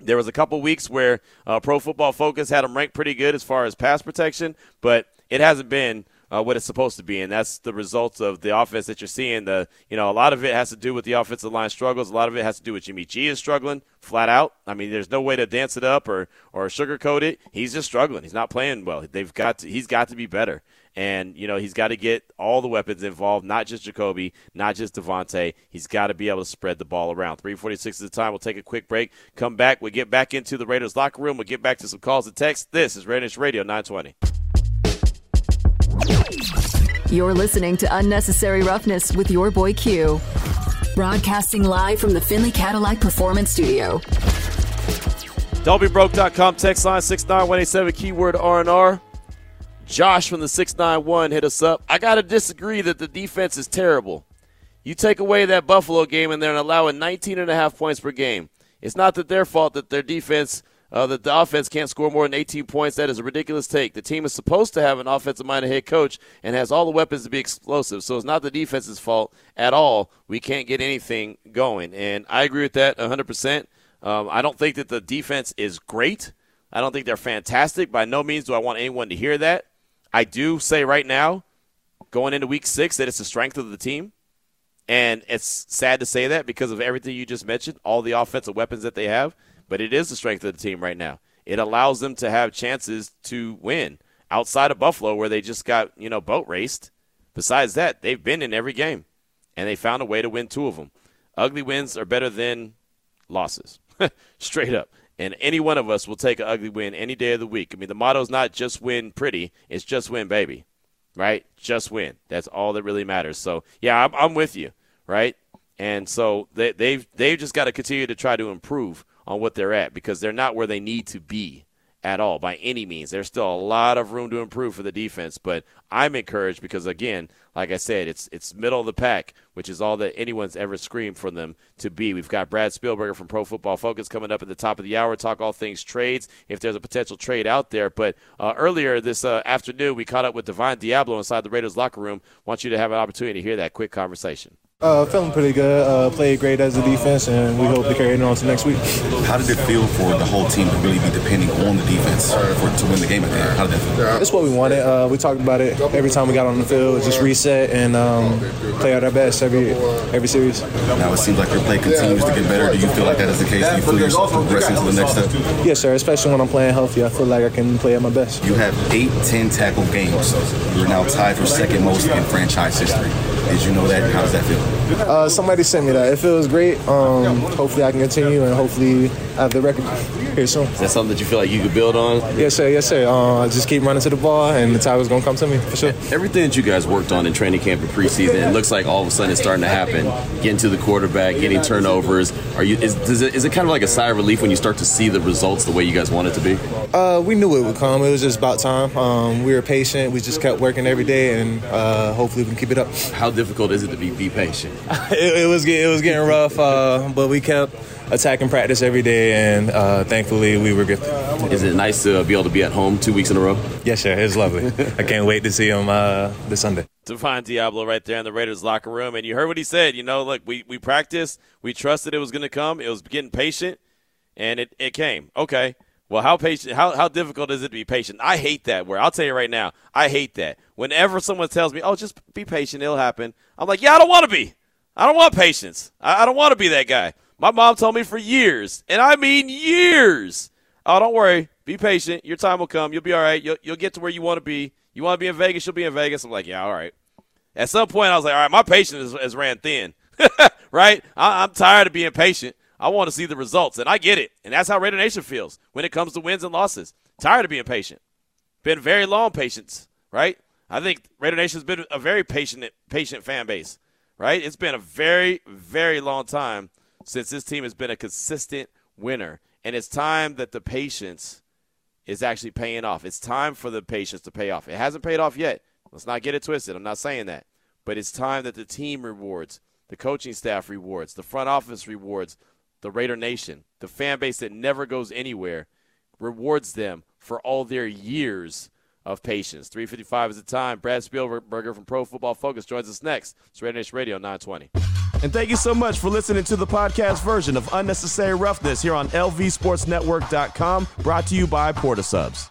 Speaker 4: There was a couple weeks where uh, Pro Football Focus had them ranked pretty good as far as pass protection, but it hasn't been uh, what it's supposed to be, and that's the results of the offense that you're seeing. The you know a lot of it has to do with the offensive line struggles. A lot of it has to do with Jimmy G is struggling flat out. I mean, there's no way to dance it up or or sugarcoat it. He's just struggling. He's not playing well. They've got to, he's got to be better. And, you know, he's got to get all the weapons involved, not just Jakobi, not just Davante. He's got to be able to spread the ball around. 346 is the time. We'll take a quick break. Come back. We'll get back into the Raiders locker room. We'll get back to some calls and texts. This is Raiders Radio 920.
Speaker 2: You're listening to Unnecessary Roughness with your boy Q. Broadcasting live from the Findlay Cadillac Performance Studio.
Speaker 4: Don'tBeBroke.com text line 69187 keyword R&R. Josh from the 691 hit us up. I got to disagree that the defense is terrible. You take away that Buffalo game and they're allowing 19 and a half points per game. It's not that their fault that their defense uh, that the offense can't score more than 18 points. That is a ridiculous take. The team is supposed to have an offensive minded head coach and has all the weapons to be explosive. So it's not the defense's fault at all. We can't get anything going. And I agree with that 100%. Um, I don't think that the defense is great. I don't think they're fantastic. By no means do I want anyone to hear that. I do say right now, going into week six, that it's the strength of the team. And it's sad to say that because of everything you just mentioned, all the offensive weapons that they have but it is the strength of the team right now. It allows them to have chances to win outside of Buffalo, where they just got you know boat raced. Besides that, they've been in every game, and they found a way to win two of them. Ugly wins are better than losses, straight up. And any one of us will take an ugly win any day of the week. I mean, the motto is not just win pretty, it's just win, baby. Right? Just win. That's all that really matters. So, yeah, I'm, I'm with you. Right? And so they, they've, they've just got to continue to try to improve on what they're at because they're not where they need to be at all by any means. There's still a lot of room to improve for the defense, but I'm encouraged because again, like I said, it's it's middle of the pack, which is all that anyone's ever screamed for them to be. We've got Brad Spielberger from Pro Football Focus coming up at the top of the hour, talk all things trades, if there's a potential trade out there. But uh, earlier this uh, afternoon, we caught up with Divine Deablo inside the Raiders locker room. Want you to have an opportunity to hear that quick conversation.
Speaker 12: Uh, feeling pretty good. Uh, played great as a defense, and we hope to carry it on to next week.
Speaker 13: How did it feel for the whole team to really be depending on the defense for, to win the game at the end? How did that feel?
Speaker 12: It's what we wanted. Uh, we talked about it every time we got on the field. Just reset and um, play at our best every every series.
Speaker 13: Now it seems like your play continues to get better. Do you feel like that is the case? Do you feel yourself progressing to the next step?
Speaker 12: Yes, sir. Especially when I'm playing healthy, I feel like I can play at my best.
Speaker 13: You have eight, ten tackle games. You're now tied for second most in franchise history. Did you know that? How does that feel?
Speaker 12: Uh, somebody sent me that. It feels great. Um, hopefully, I can continue and hopefully I have the record soon.
Speaker 9: Is that something that you feel like you could build on?
Speaker 12: Yes, sir. Yes, sir. Uh, just keep running to the ball, and the time's gonna come to me for sure.
Speaker 9: Everything that you guys worked on in training camp and preseason, it looks like all of a sudden it's starting to happen. Getting to the quarterback, getting turnovers. Are you? Is, does it, is it kind of like a sigh of relief when you start to see the results the way you guys want it to be?
Speaker 12: Uh, we knew it would come. It was just about time. Um, we were patient. We just kept working every day, and uh, hopefully we can keep it up.
Speaker 9: How difficult is it to be, be patient?
Speaker 12: it, it, was it was getting rough, uh, but we kept attacking practice every day, and uh, thankfully we were good.
Speaker 9: Is it nice to be able to be at home two weeks in a row?
Speaker 12: Yes, sir. It's lovely. I can't wait to see him uh, this Sunday.
Speaker 4: Divine Deablo right there in the Raiders locker room, and you heard what he said. You know, look, we we practiced, we trusted it was going to come. It was getting patient, and it, it came. Okay. Well, how patient? How how difficult is it to be patient? I hate that word. I'll tell you right now. I hate that. Whenever someone tells me, "Oh, just be patient, it'll happen," I'm like, "Yeah, I don't want to be. I don't want patience. I, I don't want to be that guy." My mom told me for years, and I mean years. Oh, don't worry. Be patient. Your time will come. You'll be all right. You'll, you'll get to where you want to be. You want to be in Vegas, you'll be in Vegas. I'm like, yeah, all right. At some point, I was like, all right, my patience has, ran thin, right? I, I'm tired of being patient. I want to see the results, and I get it. And that's how Raider Nation feels when it comes to wins and losses. Tired of being patient. Been very long patience, right? I think Raider Nation has been a very patient, patient fan base, right? It's been a very, very long time since this team has been a consistent winner. And it's time that the patience is actually paying off. It's time for the patience to pay off. It hasn't paid off yet. Let's not get it twisted. I'm not saying that. But it's time that the team rewards, the coaching staff rewards, the front office rewards, the Raider Nation, the fan base that never goes anywhere, rewards them for all their years of patience. 355 is the time. Brad Spielberger from Pro Football Focus joins us next. It's Raider Nation Radio 920.
Speaker 1: And thank you so much for listening to the podcast version of Unnecessary Roughness here on LVSportsNetwork.com, brought to you by Porta Subs.